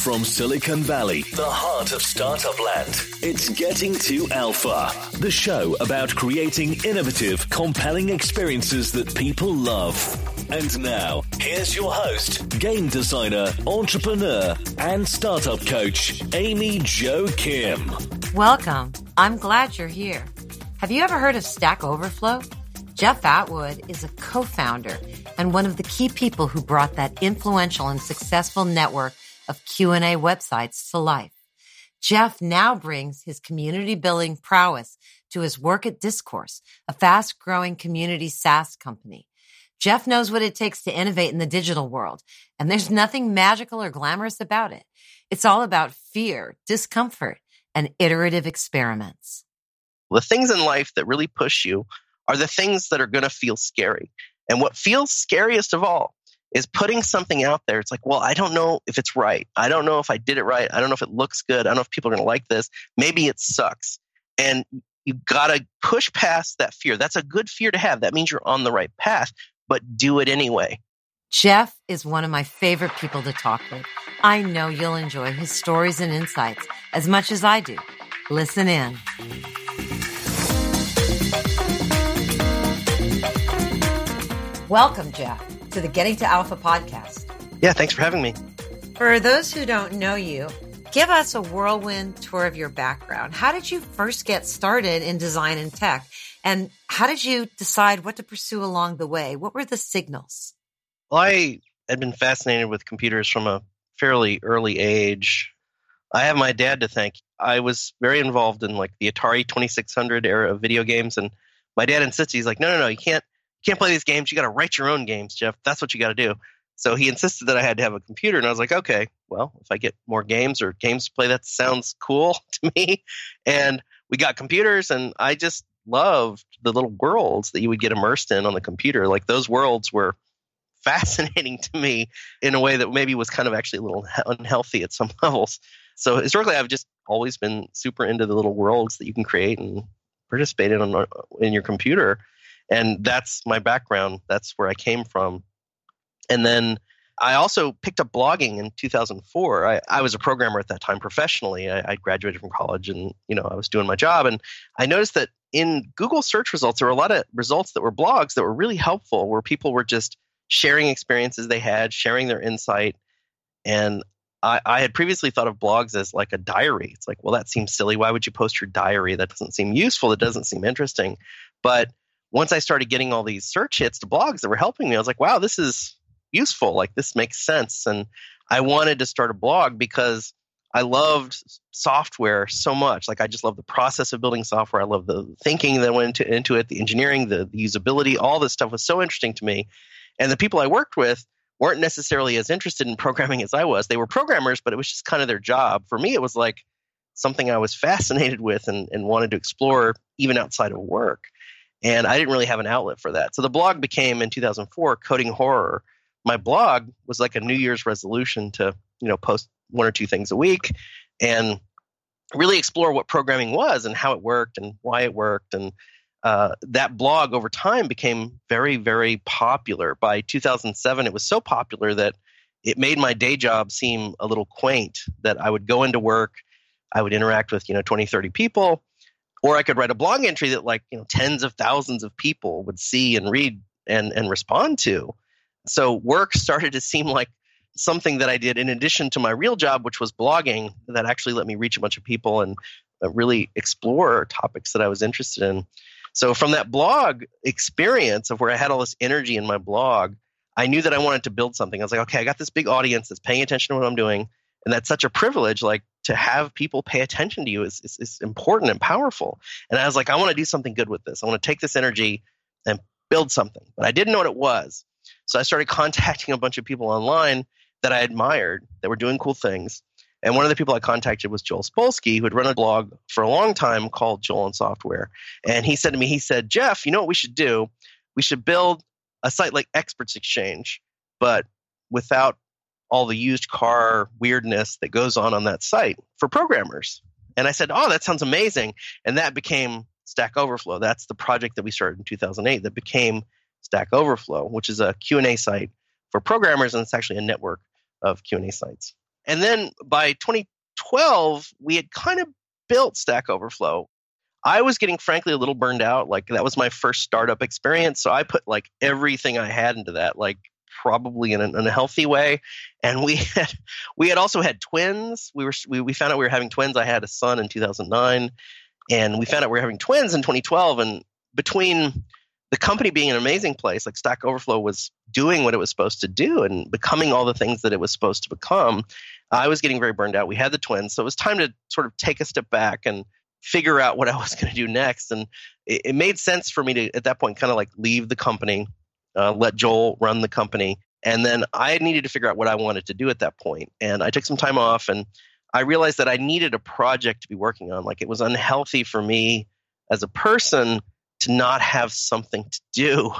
From Silicon Valley, the heart of startup land, it's Getting to Alpha, the show about creating innovative, compelling experiences that people love. And now, here's your host, game designer, entrepreneur, and startup coach, Amy Jo Kim. Welcome. I'm glad you're here. Have you ever heard of Stack Overflow? Jeff Atwood is a co-founder and one of the key people who brought that influential and successful network of Q&A websites to life. Jeff now brings his community building prowess to his work at Discourse, a fast growing community SaaS company. Jeff knows what it takes to innovate in the digital world, and there's nothing magical or glamorous about it. It's all about fear, discomfort, and iterative experiments. The things in life that really push you are the things that are going to feel scary. And what feels scariest of all is putting something out there. It's like, well, I don't know if it's right. I don't know if I did it right. I don't know if it looks good. I don't know if people are going to like this. Maybe it sucks. And you got to push past that fear. That's a good fear to have. That means you're on the right path, but do it anyway. Jeff is one of my favorite people to talk with. I know you'll enjoy his stories and insights as much as I do. Listen in. Welcome, Jeff, to the Getting to Alpha podcast. Yeah, thanks for having me. For those who don't know you, give us a whirlwind tour of your background. How did you first get started in design and tech? And how did you decide what to pursue along the way? What were the signals? Well, I had been fascinated with computers from a fairly early age. I have my dad to thank. I was very involved in like the Atari 2600 era of video games, and my dad insisted he's like, no, no, no, you can't can't play these games. You got to write your own games, Jeff. That's what you got to do. So he insisted that I had to have a computer, and I was like, okay, well, if I get more games or games to play, that sounds cool to me. And we got computers, and I just loved the little worlds that you would get immersed in on the computer. Like those worlds were fascinating to me in a way that maybe was kind of actually a little unhealthy at some levels. So historically, I've just always been super into the little worlds that you can create and participate in on, uh, in your computer and that's my background. That's where I came from. And then I also picked up blogging in 2004. I, I was a programmer at that time professionally. I, I, graduated from college, and you know I was doing my job. And I noticed that in Google search results, there were a lot of results that were blogs that were really helpful, where people were just sharing experiences they had, sharing their insight. And I, I had previously thought of blogs as like a diary. It's like, well, that seems silly. Why would you post your diary? That doesn't seem useful. That doesn't seem interesting. But once I started getting all these search hits to blogs that were helping me, I was like, wow, this is useful. Like this makes sense. And I wanted to start a blog because I loved software so much. Like I just love the process of building software. I love the thinking that went into, into it, the engineering, the, the usability, all this stuff was so interesting to me. And the people I worked with weren't necessarily as interested in programming as I was. They were programmers, but it was just kind of their job. For me, it was like something I was fascinated with and, and wanted to explore even outside of work and I didn't really have an outlet for that. So the blog became in 2004 Coding Horror. My blog was like a New Year's resolution to you know post one or two things a week and really explore what programming was and how it worked and why it worked and uh, that blog over time became very very popular by 2007 it was so popular that it made my day job seem a little quaint that i would go into work i would interact with you know 20 30 people or I could write a blog entry that like you know tens of thousands of people would see and read and and respond to. So work started to seem like something that I did in addition to my real job, which was blogging, that actually let me reach a bunch of people and uh, really explore topics that I was interested in. So from that blog experience of where I had all this energy in my blog, I knew that I wanted to build something. I was like, okay, I got this big audience that's paying attention to what I'm doing, and that's such a privilege. Like to have people pay attention to you is, is, is important and powerful. And I was like, I want to do something good with this. I want to take this energy and build something. But I didn't know what it was. So I started contacting a bunch of people online that I admired that were doing cool things. And one of the people I contacted was Joel Spolsky, who had run a blog for a long time called Joel on Software. And he said to me, he said, Jeff, you know what we should do? We should build a site like Experts Exchange, but without all the used car weirdness that goes on on that site for programmers. And I said, "Oh, that sounds amazing." And that became Stack Overflow. That's the project that we started in 2008 that became Stack Overflow, which is a Q&A site for programmers and it's actually a network of Q&A sites. And then by 2012, we had kind of built Stack Overflow. I was getting frankly a little burned out. Like that was my first startup experience. So I put like everything I had into that, like probably in an unhealthy way. And we had we had also had twins. We were we, we found out we were having twins. I had a son in 2009 and we found out we were having twins in 2012 and between the company being an amazing place, like Stack Overflow was doing what it was supposed to do and becoming all the things that it was supposed to become, I was getting very burned out. We had the twins, so it was time to sort of take a step back and figure out what I was going to do next. And it, it, made sense for me to, at that point, kind of like leave the company, uh, let Joel run the company. And then I needed to figure out what I wanted to do at that point. And I took some time off and I realized that I needed a project to be working on. Like it was unhealthy for me as a person to not have something to do.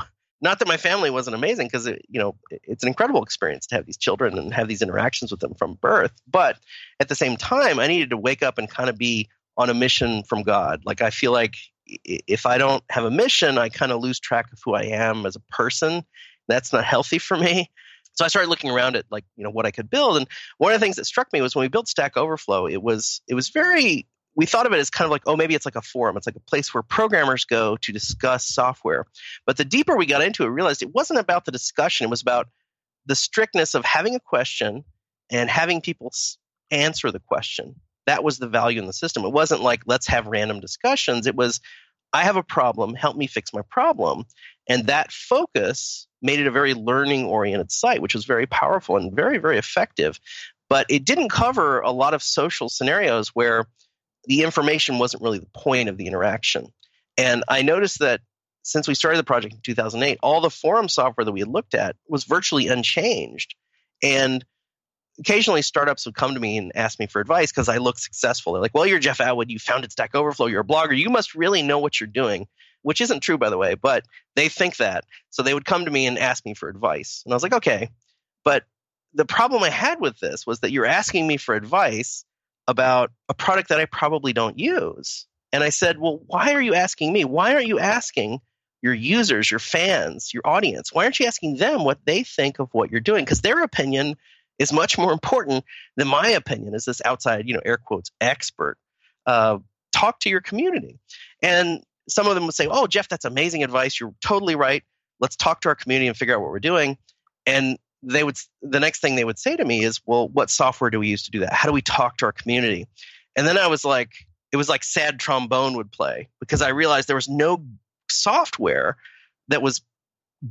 Not that my family wasn't amazing because you know it's an incredible experience to have these children and have these interactions with them from birth. But at the same time, I needed to wake up and kind of be on a mission from God. Like I feel like if I don't have a mission, I kind of lose track of who I am as a person. That's not healthy for me. So I started looking around at like you know what I could build, and one of the things that struck me was when we built Stack Overflow, it was it was very we thought of it as kind of like, oh, maybe it's like a forum. It's like a place where programmers go to discuss software. But the deeper we got into it, we realized it wasn't about the discussion. It was about the strictness of having a question and having people answer the question. That was the value in the system. It wasn't like, let's have random discussions. It was, I have a problem, help me fix my problem. And that focus made it a very learning oriented site, which was very powerful and very, very effective. But it didn't cover a lot of social scenarios where the information wasn't really the point of the interaction. And I noticed that since we started the project in 2008, all the forum software that we had looked at was virtually unchanged. And occasionally startups would come to me and ask me for advice because I look successful. They're like, well, you're Jeff Atwood. You founded Stack Overflow. You're a blogger. You must really know what you're doing, which isn't true, by the way, but they think that. So they would come to me and ask me for advice. And I was like, okay. But the problem I had with this was that you're asking me for advice about a product that I probably don't use. And I said, Well, why are you asking me? Why aren't you asking your users, your fans, your audience? Why aren't you asking them what they think of what you're doing? Because their opinion is much more important than my opinion as this outside, you know, air quotes, expert. Uh, talk to your community. And some of them would say, Oh, Jeff, that's amazing advice. You're totally right. Let's talk to our community and figure out what we're doing. And they would the next thing they would say to me is, "Well, what software do we use to do that? How do we talk to our community?" And then I was like, it was like sad trombone would play because I realized there was no software that was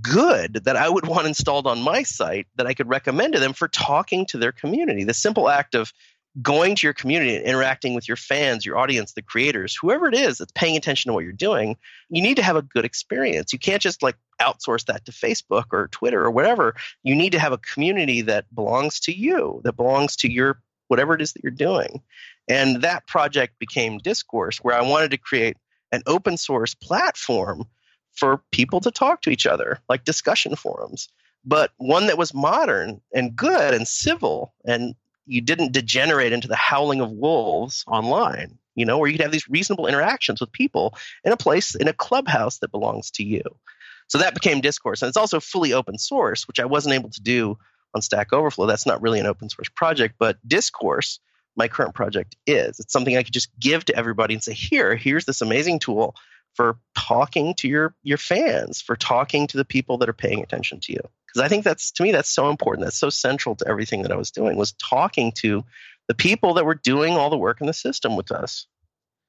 good that I would want installed on my site that I could recommend to them for talking to their community. The simple act of going to your community and interacting with your fans, your audience, the creators, whoever it is that's paying attention to what you're doing, you need to have a good experience. You can't just like outsource that to Facebook or Twitter or whatever. You need to have a community that belongs to you, that belongs to your whatever it is that you're doing. And that project became Discourse, where I wanted to create an open source platform for people to talk to each other, like discussion forums, but one that was modern and good and civil and you didn't degenerate into the howling of wolves online, you know, where you could have these reasonable interactions with people in a place, in a clubhouse that belongs to you. So that became discourse. And it's also fully open source, which I wasn't able to do on Stack Overflow. That's not really an open source project, but discourse, my current project is. It's something I could just give to everybody and say, here, here's this amazing tool for talking to your your fans, for talking to the people that are paying attention to you because I think that's to me that's so important. That's so central to everything that I was doing was talking to the people that were doing all the work in the system with us.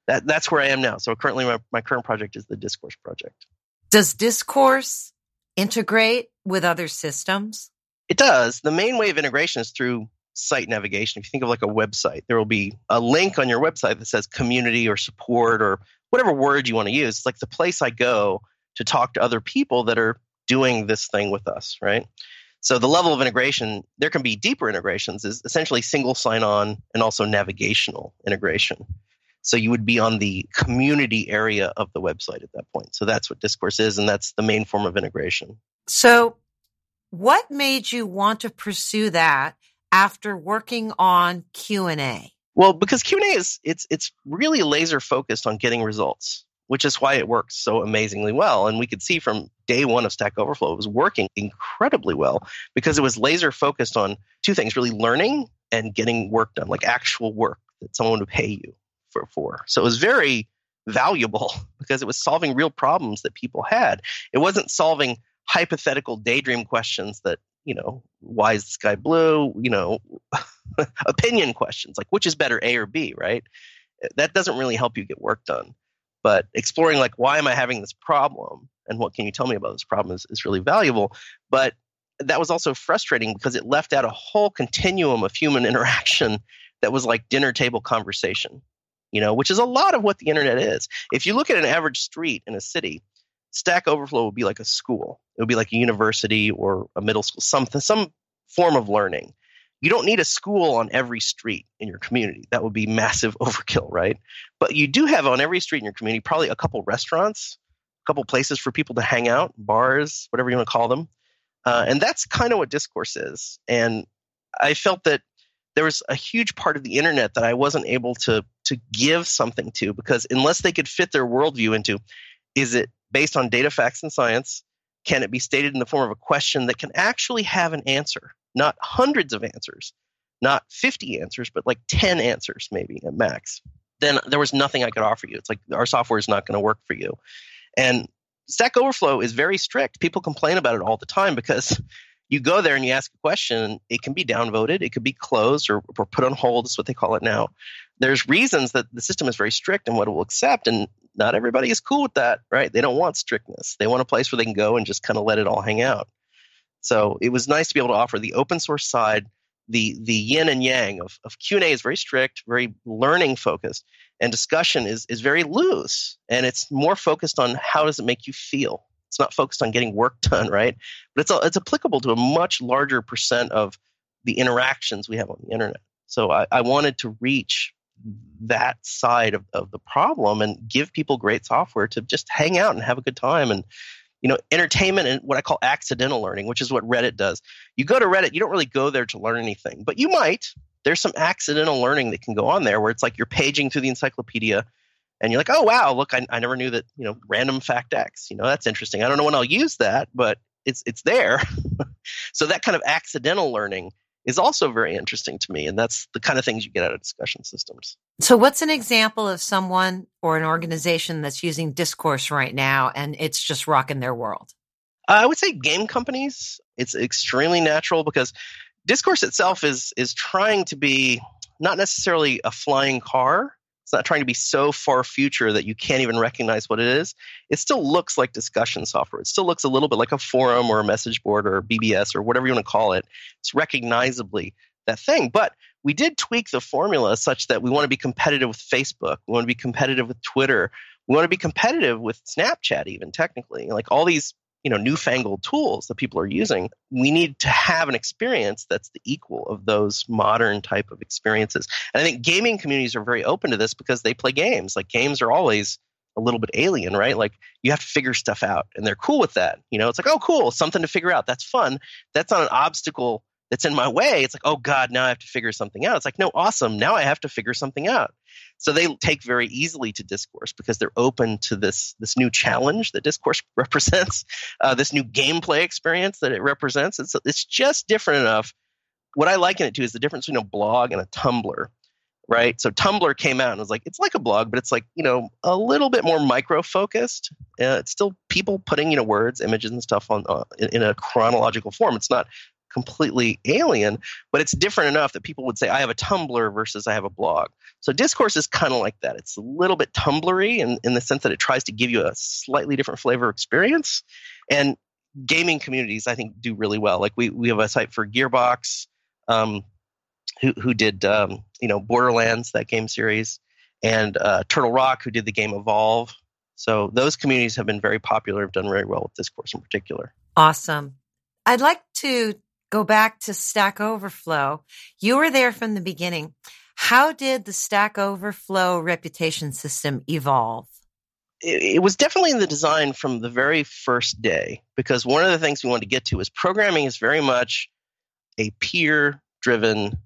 That that's where I am now. So currently, my, my current project is the Discourse project. Does Discourse integrate with other systems? It does. The main way of integration is through site navigation. If you think of like a website, there will be a link on your website that says community or support or whatever word you want to use. It's like the place I go to talk to other people that are doing this thing with us, right? So the level of integration, there can be deeper integrations, is essentially single sign-on and also navigational integration. So you would be on the community area of the website at that point. So that's what Discourse is, and that's the main form of integration. So what made you want to pursue that after working on Q&A? Well, because Q&A is it's it's really laser focused on getting results which is why it works so amazingly well. And we could see from day one of Stack Overflow, it was working incredibly well because it was laser focused on two things really learning and getting work done, like actual work that someone would pay you for. for. So it was very valuable because it was solving real problems that people had. It wasn't solving hypothetical daydream questions that, you know, why is the sky blue? You know, opinion questions like which is better, A or B, right? Eh, that doesn't really help you get work done. But exploring like why am I having this problem and what can you tell me about this problem is, is really valuable. But that was also frustrating because it left out a whole continuum of human interaction that was like dinner table conversation, you know, which is a lot of what the internet is. If you look at an average street in a city, Stack Overflow would be like a school. It would be like a university or a middle school, something, some form of learning. You don't need a school on every street in your community. That would be massive overkill, right? But you do have on every street in your community probably a couple restaurants, a couple places for people to hang out, bars, whatever you want to call them. Uh, and that's kind of what discourse is. And I felt that there was a huge part of the internet that I wasn't able to to give something to because unless they could fit their worldview into, is it based on data, facts, and science? Can it be stated in the form of a question that can actually have an answer, not hundreds of answers, not 50 answers, but like 10 answers maybe at max? Then there was nothing I could offer you. It's like our software is not going to work for you. And Stack Overflow is very strict. People complain about it all the time because you go there and you ask a question, it can be downvoted, it could be closed or, or put on hold, is what they call it now. There's reasons that the system is very strict and what it will accept, and not everybody is cool with that, right? They don't want strictness. They want a place where they can go and just kind of let it all hang out. So it was nice to be able to offer the open source side the the yin and yang of, of q&a is very strict very learning focused and discussion is is very loose and it's more focused on how does it make you feel it's not focused on getting work done right but it's it's applicable to a much larger percent of the interactions we have on the internet so i, I wanted to reach that side of, of the problem and give people great software to just hang out and have a good time and you know, entertainment and what I call accidental learning, which is what Reddit does. You go to Reddit, you don't really go there to learn anything, but you might. There's some accidental learning that can go on there where it's like you're paging through the encyclopedia and you're like, oh, wow, look, I, I never knew that, you know, random fact X, you know, that's interesting. I don't know when I'll use that, but it's, it's there. so that kind of accidental learning is also very interesting to me. And that's the kind of things you get out of discussion systems. So, what's an example of someone or an organization that's using discourse right now and it's just rocking their world? Uh, I would say game companies. It's extremely natural because discourse itself is is trying to be not necessarily a flying car, it's not trying to be so far future that you can't even recognize what it is. It still looks like discussion software. It still looks a little bit like a forum or a message board or BBS or whatever you want to call it. It's recognizably that thing. But we did tweak the formula such that we want to be competitive with Facebook. We want to be competitive with Twitter. We want to be competitive with Snapchat, even technically. Like all these you know newfangled tools that people are using we need to have an experience that's the equal of those modern type of experiences. And i think gaming communities are very open to this because they play games. Like games are always a little bit alien right? Like you have to figure stuff out and they're cool with that. You know it's like oh cool something to figure out. That's fun. That's not an obstacle that's in my way, it's like, oh God, now I have to figure something out. It's like, no, awesome. Now I have to figure something out. So they take very easily to discourse because they're open to this this new challenge that discourse represents, uh, this new gameplay experience that it represents. It's it's just different enough. What I liken it to is the difference between a blog and a Tumblr, right? So Tumblr came out and was like, it's like a blog, but it's like you know a little bit more micro focused. Uh, it's still people putting you know words, images, and stuff on uh, in, in a chronological form. It's not completely alien, but it's different enough that people would say, I have a Tumblr versus I have a blog. So discourse is kind of like that. It's a little bit Tumblry in, in the sense that it tries to give you a slightly different flavor experience. And gaming communities, I think, do really well. Like we, we have a site for Gearbox, um, who, who did, um, you know, Borderlands, that game series, and uh, Turtle Rock, who did the game Evolve. So those communities have been very popular, have done very well with discourse in particular. Awesome. I'd like to go back to Stack Overflow. You were there from the beginning. How did the Stack Overflow reputation system evolve? It, was definitely in the design from the very first day because one of the things we wanted to get to is programming is very much a peer driven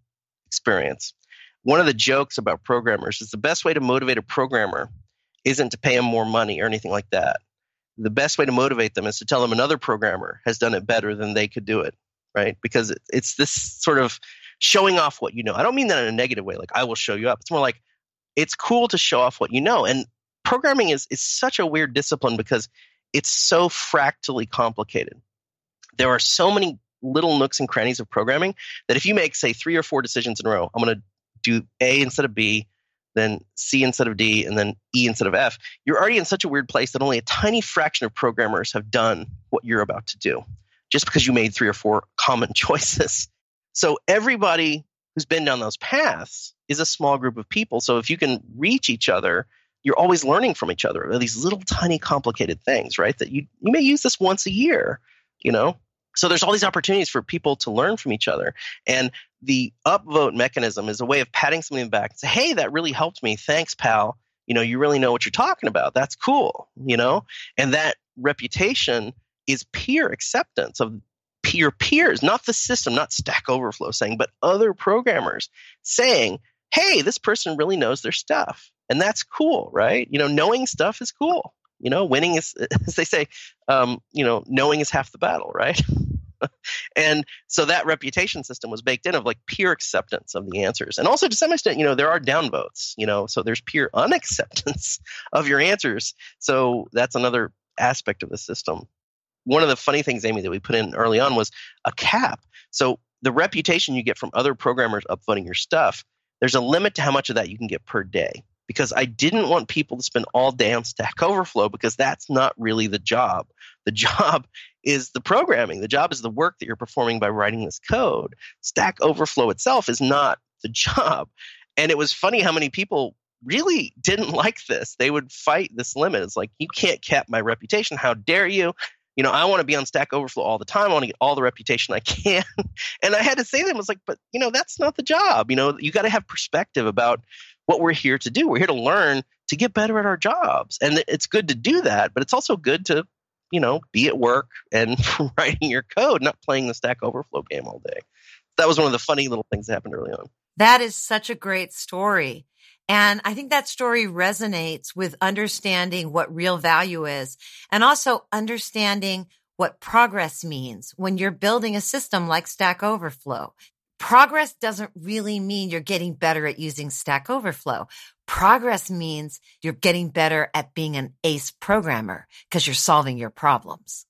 experience. One of the jokes about programmers is the best way to motivate a programmer isn't to pay them more money or anything like that. The best way to motivate them is to tell them another programmer has done it better than they could do it right? Because it's this sort of showing off what you know. I don't mean that in a negative way, like I will show you up. It's more like it's cool to show off what you know. And programming is is such a weird discipline because it's so fractally complicated. There are so many little nooks and crannies of programming that if you make say three or four decisions in a row, I'm going to do A instead of B, then C instead of D, and then E instead of F, you're already in such a weird place that only a tiny fraction of programmers have done what you're about to do just because you made three or four common choices. So everybody who's been down those paths is a small group of people. So if you can reach each other, you're always learning from each other. These little tiny complicated things, right? That you you may use this once a year, you know. So there's all these opportunities for people to learn from each other. And the upvote mechanism is a way of patting something back and say, hey, that really helped me. Thanks, pal. You know, you really know what you're talking about. That's cool, you know? And that reputation is peer acceptance of peer peers, not the system, not Stack Overflow saying, but other programmers saying, hey, this person really knows their stuff. And that's cool, right? You know, knowing stuff is cool. You know, winning is, as they say, um, you know, knowing is half the battle, right? and so that reputation system was baked in of like peer acceptance of the answers. And also to some extent, you know, there are downvotes, you know, so there's peer unacceptance of your answers. So that's another aspect of the system. One of the funny things, Amy, that we put in early on was a cap. So the reputation you get from other programmers upvoting your stuff, there's a limit to how much of that you can get per day because I didn't want people to spend all day on Stack Overflow because that's not really the job. The job is the programming. The job is the work that you're performing by writing this code. Stack Overflow itself is not the job. And it was funny how many people really didn't like this. They would fight this limit. It's like, you can't cap my reputation. How dare you? You know, I want to be on Stack Overflow all the time. I want to get all the reputation I can. and I had to say to them, I was like, but, you know, that's not the job. You know, you got to have perspective about what we're here to do. We're here to learn to get better at our jobs. And it's good to do that, but it's also good to, you know, be at work and writing your code, not playing the Stack Overflow game all day. That was one of the funny little things that happened early on. That is such a great story. And I think that story resonates with understanding what real value is and also understanding what progress means when you're building a system like Stack Overflow. Progress doesn't really mean you're getting better at using Stack Overflow. Progress means you're getting better at being an ace programmer because you're solving your problems.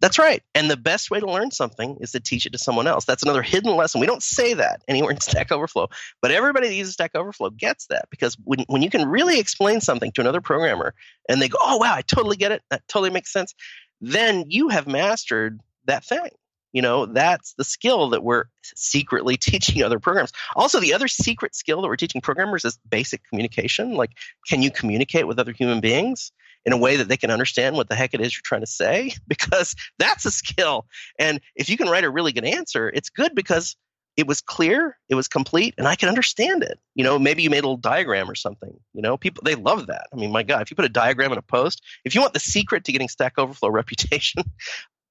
That's right. And the best way to learn something is to teach it to someone else. That's another hidden lesson. We don't say that anywhere in Stack Overflow, but everybody that uses Stack Overflow gets that because when, when you can really explain something to another programmer and they go, oh, wow, I totally get it. That totally makes sense. Then you have mastered that thing. You know, that's the skill that we're secretly teaching other programs. Also, the other secret skill that we're teaching programmers is basic communication. Like, can you communicate with other human beings in a way that they can understand what the heck it is you're trying to say? Because that's a skill. And if you can write a really good answer, it's good because it was clear, it was complete, and I can understand it. You know, maybe you made a little diagram or something. You know, people they love that. I mean, my God, if you put a diagram in a post, if you want the secret to getting Stack Overflow reputation,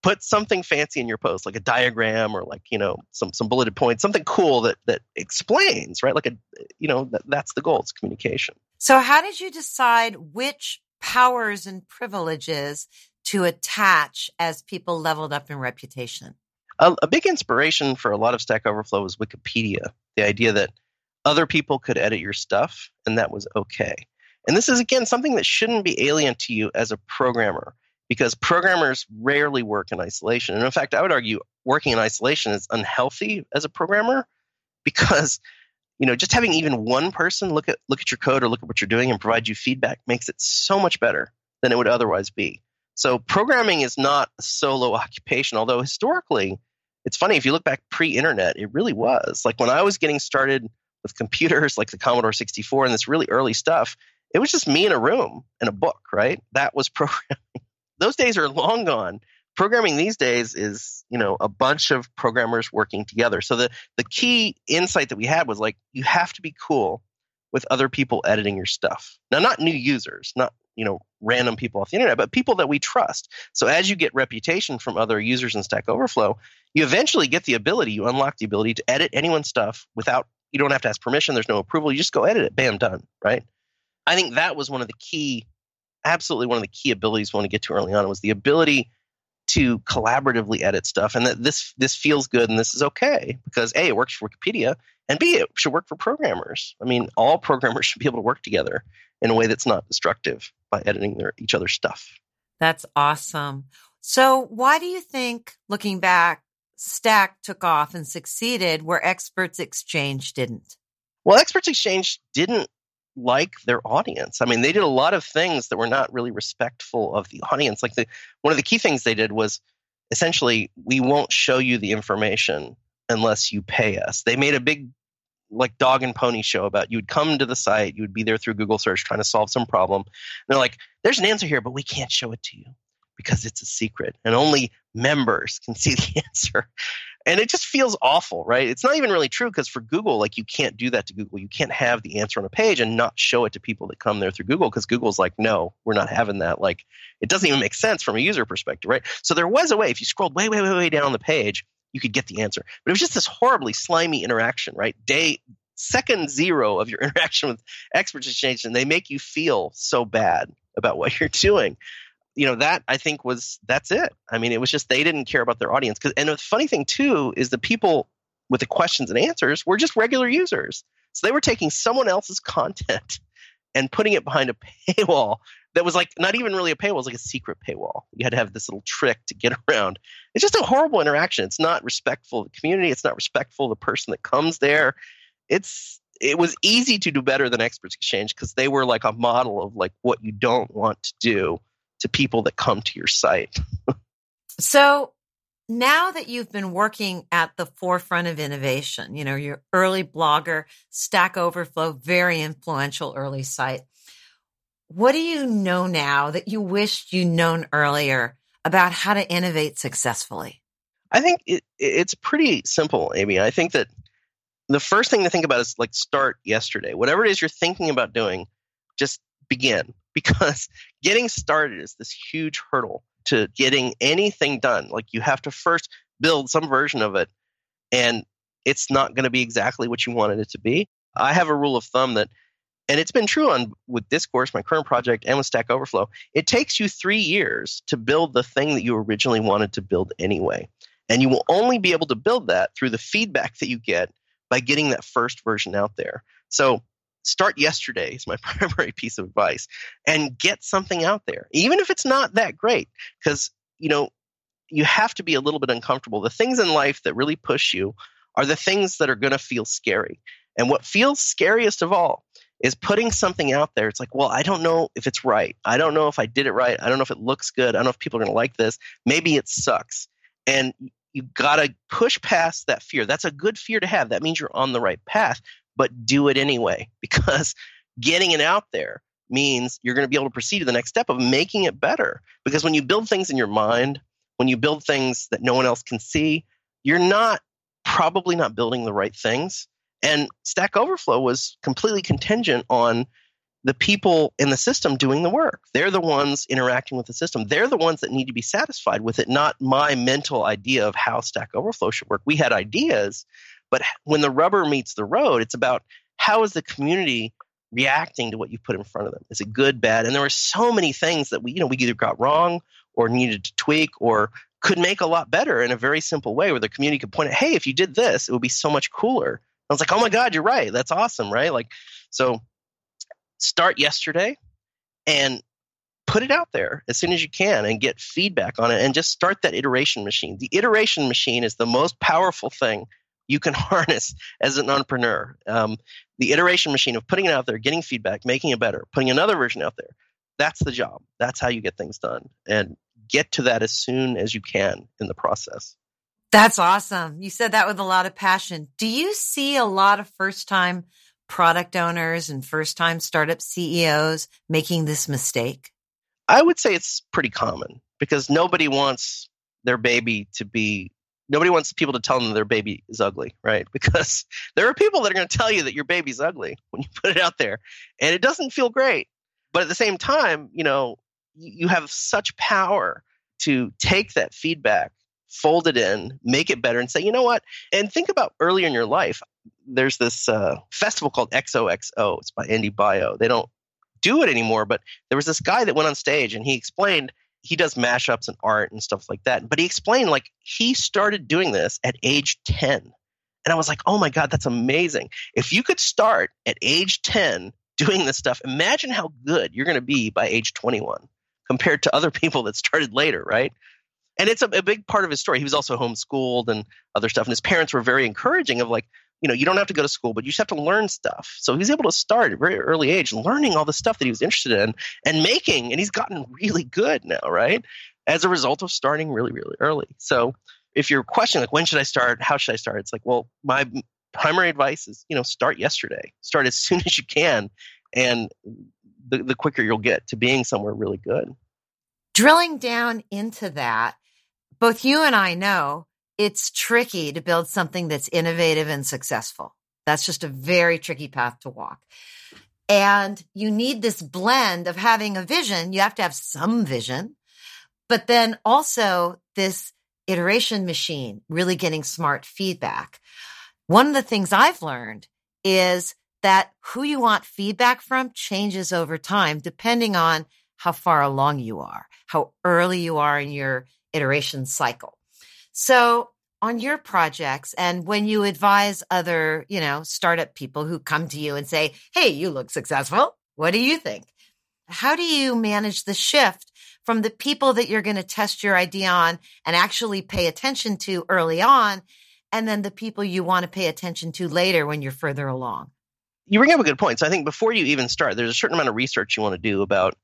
put something fancy in your post like a diagram or like you know some some bulleted points something cool that that explains right like a you know that, that's the goal it's communication so how did you decide which powers and privileges to attach as people leveled up in reputation a, big inspiration for a lot of stack overflow was wikipedia the idea that other people could edit your stuff and that was okay and this is again something that shouldn't be alien to you as a programmer because programmers rarely work in isolation. And in fact, I would argue working in isolation is unhealthy as a programmer because you know just having even one person look at look at your code or look at what you're doing and provide you feedback makes it so much better than it would otherwise be. So programming is not a solo occupation, although historically it's funny if you look back pre-internet, it really was. Like when I was getting started with computers like the Commodore 64 and this really early stuff, it was just me in a room and a book, right? That was programming those days are long gone. Programming these days is, you know, a bunch of programmers working together. So the the key insight that we had was like you have to be cool with other people editing your stuff. Now not new users, not, you know, random people off the internet, but people that we trust. So as you get reputation from other users in Stack Overflow, you eventually get the ability, you unlock the ability to edit anyone's stuff without you don't have to ask permission, there's no approval, you just go edit it, bam, done, right? I think that was one of the key absolutely one of the key abilities we want to get to early on was the ability to collaboratively edit stuff and that this this feels good and this is okay because a it works for wikipedia and b it should work for programmers. I mean all programmers should be able to work together in a way that's not destructive by editing their each other's stuff. That's awesome. So why do you think looking back stack took off and succeeded where experts exchange didn't? Well experts exchange didn't like their audience. I mean, they did a lot of things that were not really respectful of the audience. Like the one of the key things they did was essentially we won't show you the information unless you pay us. They made a big like dog and pony show about you would come to the site, you would be there through Google search trying to solve some problem. And they're like, there's an answer here, but we can't show it to you because it's a secret and only members can see the answer and it just feels awful right? It's not even really true because for google like you can't do that to google. You can't have the answer on a page and not show it to people that come there through google because google's like no we're not having that. Like it doesn't even make sense from a user perspective right? So there was a way if you scrolled way way way way down the page you could get the answer. But it was just this horribly slimy interaction right? Day second zero of your interaction with experts exchange and they make you feel so bad about what you're doing you know that I think was that's it. I mean, it was just they didn't care about their audience. And the funny thing too is the people with the questions and answers were just regular users. So they were taking someone else's content and putting it behind a paywall that was like not even really a paywall, it was like a secret paywall. You had to have this little trick to get around. It's just a horrible interaction. It's not respectful of the community. It's not respectful of the person that comes there. It's it was easy to do better than Experts Exchange because they were like a model of like what you don't want to do to people that come to your site. so now that you've been working at the forefront of innovation, you know, your early blogger, Stack Overflow, very influential early site. What do you know now that you wished you known earlier about how to innovate successfully? I think it, it's pretty simple, Amy. I think that the first thing to think about is like start yesterday. Whatever it is you're thinking about doing, just begin because getting started is this huge hurdle to getting anything done. Like you have to first build some version of it, and it's not going to be exactly what you wanted it to be. I have a rule of thumb that, and it's been true on with Discourse, my current project, and with Stack Overflow. It takes you three years to build the thing that you originally wanted to build anyway, and you will only be able to build that through the feedback that you get by getting that first version out there. So start yesterday is my primary piece of advice and get something out there even if it's not that great because you know you have to be a little bit uncomfortable. The things in life that really push you are the things that are going to feel scary. And what feels scariest of all is putting something out there. It's like well i don't know if it's right. I don't know if i did it right. I don't know if it looks good. I don't know if people are going to like this. Maybe it sucks. And you got to push past that fear. That's a good fear to have. That means you're on the right path but do it anyway because getting it out there means you're going to be able to proceed to the next step of making it better. Because when you build things in your mind, when you build things that no one else can see, you're not probably not building the right things. And Stack Overflow was completely contingent on the people in the system doing the work. They're the ones interacting with the system. They're the ones that need to be satisfied with it, not my mental idea of how Stack Overflow should work. We had ideas, but when the rubber meets the road, it's about how is the community reacting to what you put in front of them? Is it good, bad? And there were so many things that we, you know, we either got wrong or needed to tweak or could make a lot better in a very simple way where the community could point out, hey, if you did this, it would be so much cooler. I was like, oh my God, you're right. That's awesome, right? Like, so start yesterday and put it out there as soon as you can and get feedback on it and just start that iteration machine. The iteration machine is the most powerful thing you can harness as an entrepreneur. Um, the iteration machine of putting it out there, getting feedback, making it better, putting another version out there. That's the job. That's how you get things done. And get to that as soon as you can in the process. That's awesome. You said that with a lot of passion. Do you see a lot of first time product owners and first time startup CEOs making this mistake? I would say it's pretty common because nobody wants their baby to be nobody wants people to tell them their baby is ugly, right? Because there are people that are going to tell you that your baby's ugly when you put it out there, and it doesn't feel great. But at the same time, you know, you have such power to take that feedback, fold it in, make it better, and say, you know what? And think about earlier in your life. There's this uh, festival called XOXO. It's by Andy Baio. They don't do it anymore, but there was this guy that went on stage and he explained he does mashups and art and stuff like that. But he explained like he started doing this at age 10. And I was like, oh my God, that's amazing. If you could start at age 10 doing this stuff, imagine how good you're going to be by age 21 compared to other people that started later, right? And it's a, a, big part of his story. He was also homeschooled and other stuff. And his parents were very encouraging of like, you know, you don't have to go to school, but you just have to learn stuff. So he's able to start at a very early age, learning all the stuff that he was interested in and making, and he's gotten really good now, right? As a result of starting really, really early. So if you're questioning like when should I start, how should I start? It's like, well, my primary advice is, you know, start yesterday. Start as soon as you can, and the, the quicker you'll get to being somewhere really good. Drilling down into that, both you and I know it's tricky to build something that's innovative and successful. That's just a very tricky path to walk. And you need this blend of having a vision. You have to have some vision, but then also this iteration machine, really getting smart feedback. One of the things I've learned is that who you want feedback from changes over time, depending on how far along you are, how early you are in your iteration cycle. So on your projects and when you advise other, you know, startup people who come to you and say, Hey, you look successful. What do you think? How do you manage the shift from the people that you're going to test your idea on and actually pay attention to early on, and then the people you want to pay attention to later when you're further along? You bring up a good point. So I think before you even start, there's a certain amount of research you want to do about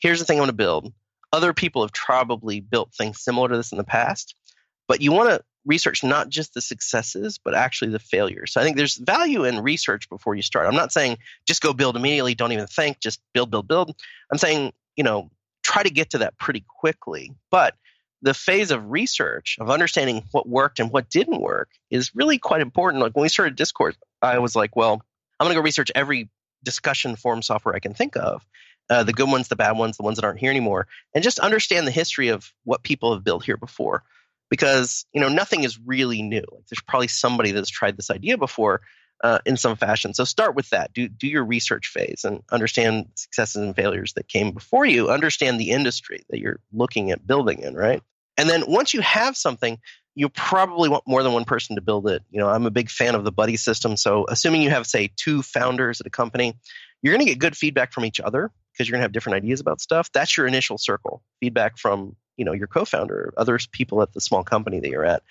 here's the thing I want to build. Other people have probably built things similar to this in the past, but you want to research not just the successes, but actually the failures. So I think there's value in research before you start. I'm not saying just go build immediately, don't even think, just build, build, build. I'm saying, you know, try to get to that pretty quickly. But the phase of research, of understanding what worked and what didn't work, is really quite important. Like when we started Discord, I was like, well, I'm going to go research every discussion forum software I can think of. Uh, the good ones, the bad ones, the ones that aren't here anymore, and just understand the history of what people have built here before because you know nothing is really new. Like there's probably somebody that's tried this idea before uh, in some fashion. So start with that. Do do your research phase and understand successes and failures that came before you. Understand the industry that you're looking at building in, right? And then once you have something, you probably want more than one person to build it. You know, I'm a big fan of the buddy system. So assuming you have say two founders at a company, you're going to get good feedback from each other because you're going to have different ideas about stuff. That's your initial circle. Feedback from you know your co-founder other people at the small company that you're at.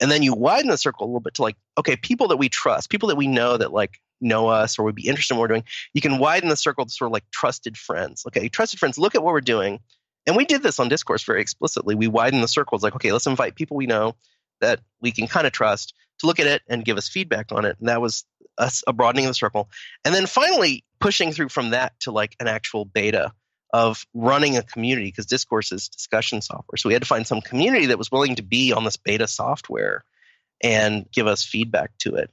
And then you widen the circle a little bit to like okay people that we trust people that we know that like know us or would be interested in what we're doing you can widen the circle to sort of like trusted friends. Okay trusted friends look at what we're doing. And we did this on discourse very explicitly. We widen the circle it's like okay let's invite people we know that we can kind of trust to look at it and give us feedback on it. And that was us a broadening of the circle. And then finally pushing through from that to like an actual beta of running a community because discourse is discussion software. So we had to find some community that was willing to be on this beta software and give us feedback to it.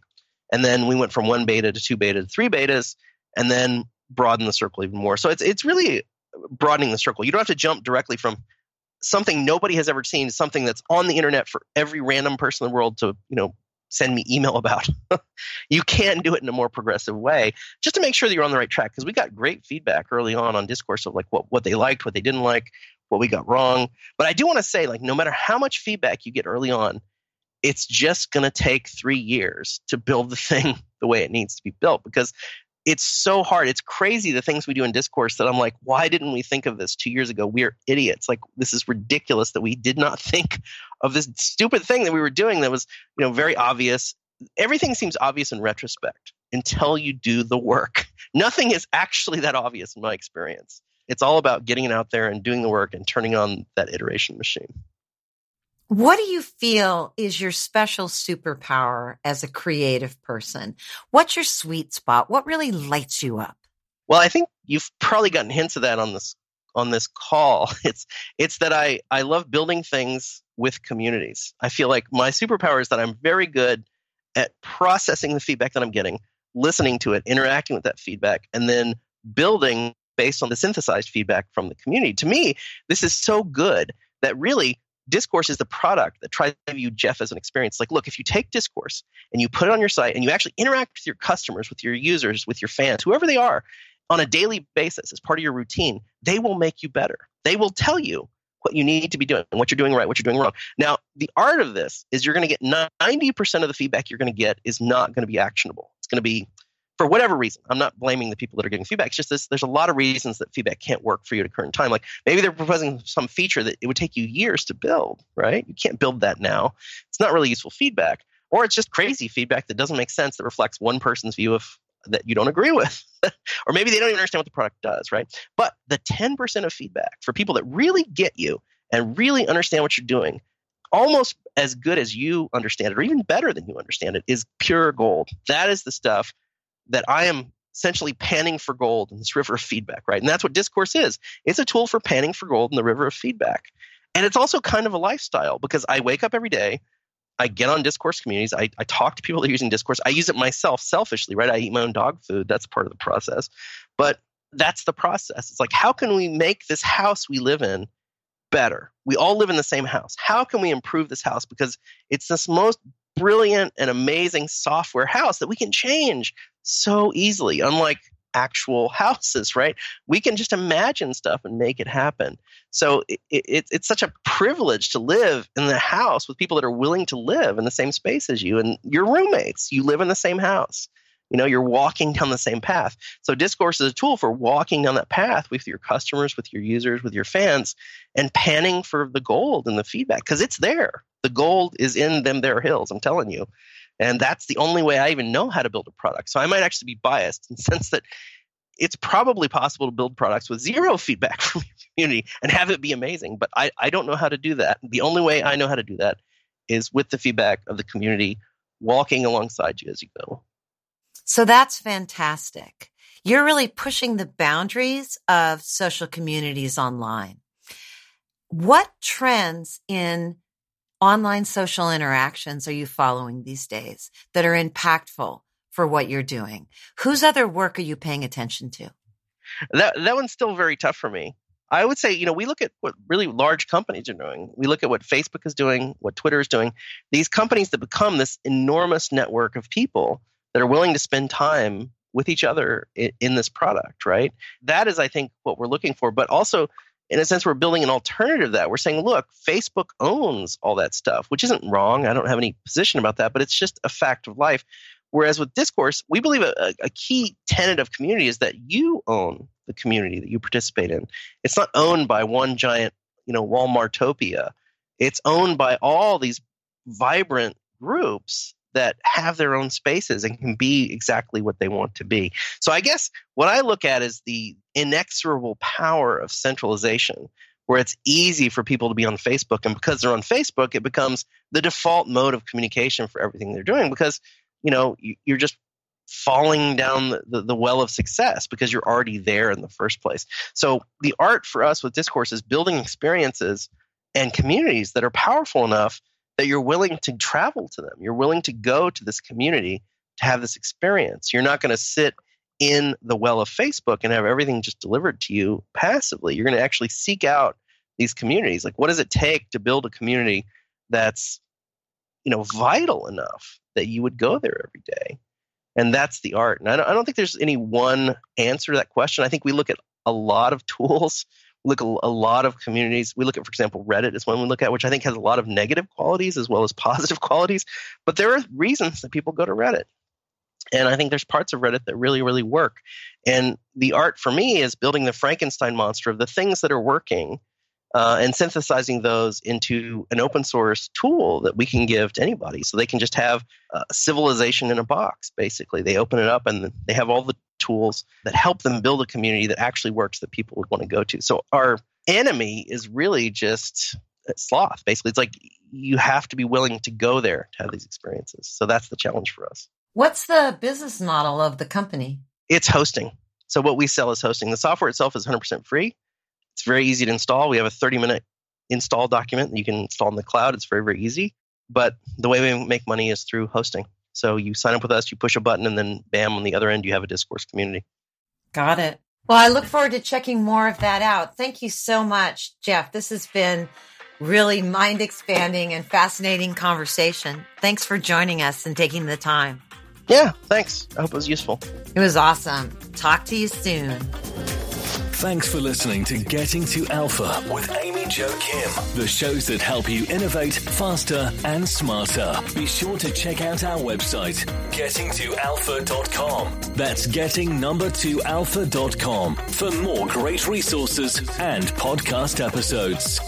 And then we went from one beta to two beta to three betas and then broaden the circle even more. So it's it's really broadening the circle. You don't have to jump directly from something nobody has ever seen, something that's on the internet for every random person in the world to, you know, send me email about. you can do it in a more progressive way just to make sure that you're on the right track because we got great feedback early on on discourse of like what, what they liked, what they didn't like, what we got wrong. But I do want to say like no matter how much feedback you get early on, it's just going to take 3 years to build the thing the way it needs to be built because it's so hard. It's crazy the things we do in discourse that I'm like, why didn't we think of this two years ago? We're idiots. Like this is ridiculous that we did not think of this stupid thing that we were doing that was, you know, very obvious. Everything seems obvious in retrospect until you do the work. Nothing is actually that obvious in my experience. It's all about getting it out there and doing the work and turning on that iteration machine. What do you feel is your special superpower as a creative person? What's your sweet spot? What really lights you up? Well, I think you've probably gotten hints of that on this on this call. It's it's that I I love building things with communities. I feel like my superpower is that I'm very good at processing the feedback that I'm getting, listening to it, interacting with that feedback, and then building based on the synthesized feedback from the community. To me, this is so good that really discourse is the product that tries to give you jeff as an experience like look if you take discourse and you put it on your site and you actually interact with your customers with your users with your fans whoever they are on a daily basis as part of your routine they will make you better they will tell you what you need to be doing, what you're doing right, what you're doing wrong. Now, the art of this is you're going to get 90% of the feedback you're going to get is not going to be actionable. It's going to be for whatever reason. I'm not blaming the people that are giving feedback. It's just this, there's a lot of reasons that feedback can't work for you at a current time. Like maybe they're proposing some feature that it would take you years to build, right? You can't build that now. It's not really useful feedback. Or it's just crazy feedback that doesn't make sense that reflects one person's view of that you don't agree with. or maybe they don't even understand what the product does, right? But the 10% of feedback for people that really get you and really understand what you're doing, almost as good as you understand it, or even better than you understand it, is pure gold. That is the stuff that I am essentially panning for gold in this river of feedback, right? And that's what discourse is. It's a tool for panning for gold in the river of feedback. And it's also kind of a lifestyle because I wake up every day, I get on discourse communities, I, I talk to people that are using discourse. I use it myself selfishly, right? I eat my own dog food. That's part of the process. But that's the process. It's like, how can we make this house we live in better? We all live in the same house. How can we improve this house? Because it's this most brilliant and amazing software house that we can change so easily, unlike actual houses, right? We can just imagine stuff and make it happen. So it, it, it's such a privilege to live in the house with people that are willing to live in the same space as you and your roommates. You live in the same house. You know, you're walking down the same path. So discourse is a tool for walking down that path with your customers, with your users, with your fans, and panning for the gold and the feedback because it's there. The gold is in them there hills, I'm telling you. And that's the only way I even know how to build a product. So I might actually be biased in the sense that it's probably possible to build products with zero feedback from your community and have it be amazing. But I, I don't know how to do that. The only way I know how to do that is with the feedback of the community walking alongside you as you go. So that's fantastic. You're really pushing the boundaries of social communities online. What trends in online social interactions are you following these days that are impactful for what you're doing? Whose other work are you paying attention to? That that one's still very tough for me. I would say, you know, we look at what really large companies are doing. We look at what Facebook is doing, what Twitter is doing. These companies that become this enormous network of people that are willing to spend time with each other in, in this product, right? That is, I think, what we're looking for. But also, in a sense, we're building an alternative that. We're saying, look, Facebook owns all that stuff, which isn't wrong. I don't have any position about that, but it's just a fact of life. Whereas with discourse, we believe a, a, key tenet of community is that you own the community that you participate in. It's not owned by one giant, you know, Walmartopia. It's owned by all these vibrant groups that have their own spaces and can be exactly what they want to be. So I guess what I look at is the inexorable power of centralization where it's easy for people to be on Facebook and because they're on Facebook it becomes the default mode of communication for everything they're doing because you know you're just falling down the, the, the, well of success because you're already there in the first place. So the art for us with discourse is building experiences and communities that are powerful enough that you're willing to travel to them. You're willing to go to this community to have this experience. You're not going to sit in the well of Facebook and have everything just delivered to you passively. You're going to actually seek out these communities. Like, what does it take to build a community that's, you know, vital enough that you would go there every day? And that's the art. And I don't, I don't think there's any one answer to that question. I think we look at a lot of tools look at a lot of communities. We look at, for example, Reddit is one we look at, which I think has a lot of negative qualities as well as positive qualities. But there are reasons that people go to Reddit. And I think there's parts of Reddit that really, really work. And the art for me is building the Frankenstein monster of the things that are working uh, and synthesizing those into an open source tool that we can give to anybody. So they can just have a civilization in a box, basically. They open it up and they have all the tools that help them build a community that actually works that people would want to go to. So our enemy is really just uh, sloth. Basically, it's like you have to be willing to go there to have these experiences. So that's the challenge for us. What's the business model of the company? It's hosting. So what we sell is hosting. The software itself is 100% free. It's very easy to install. We have a 30 minute install document that you can install in the cloud. It's very, very easy. But the way we make money is through hosting. So you sign up with us, you push a button, and then bam, on the other end, you have a discourse community. Got it. Well, I look forward to checking more of that out. Thank you so much, Jeff. This has been really mind expanding and fascinating conversation. Thanks for joining us and taking the time. Yeah, thanks. I hope it was useful. It was awesome. Talk to you soon. Thanks for listening to Getting to Alpha with Amy Jo Kim. The shows that help you innovate faster and smarter. Be sure to check out our website, gettingtoalpha.com. That's getting number two alpha.com for more great resources and podcast episodes.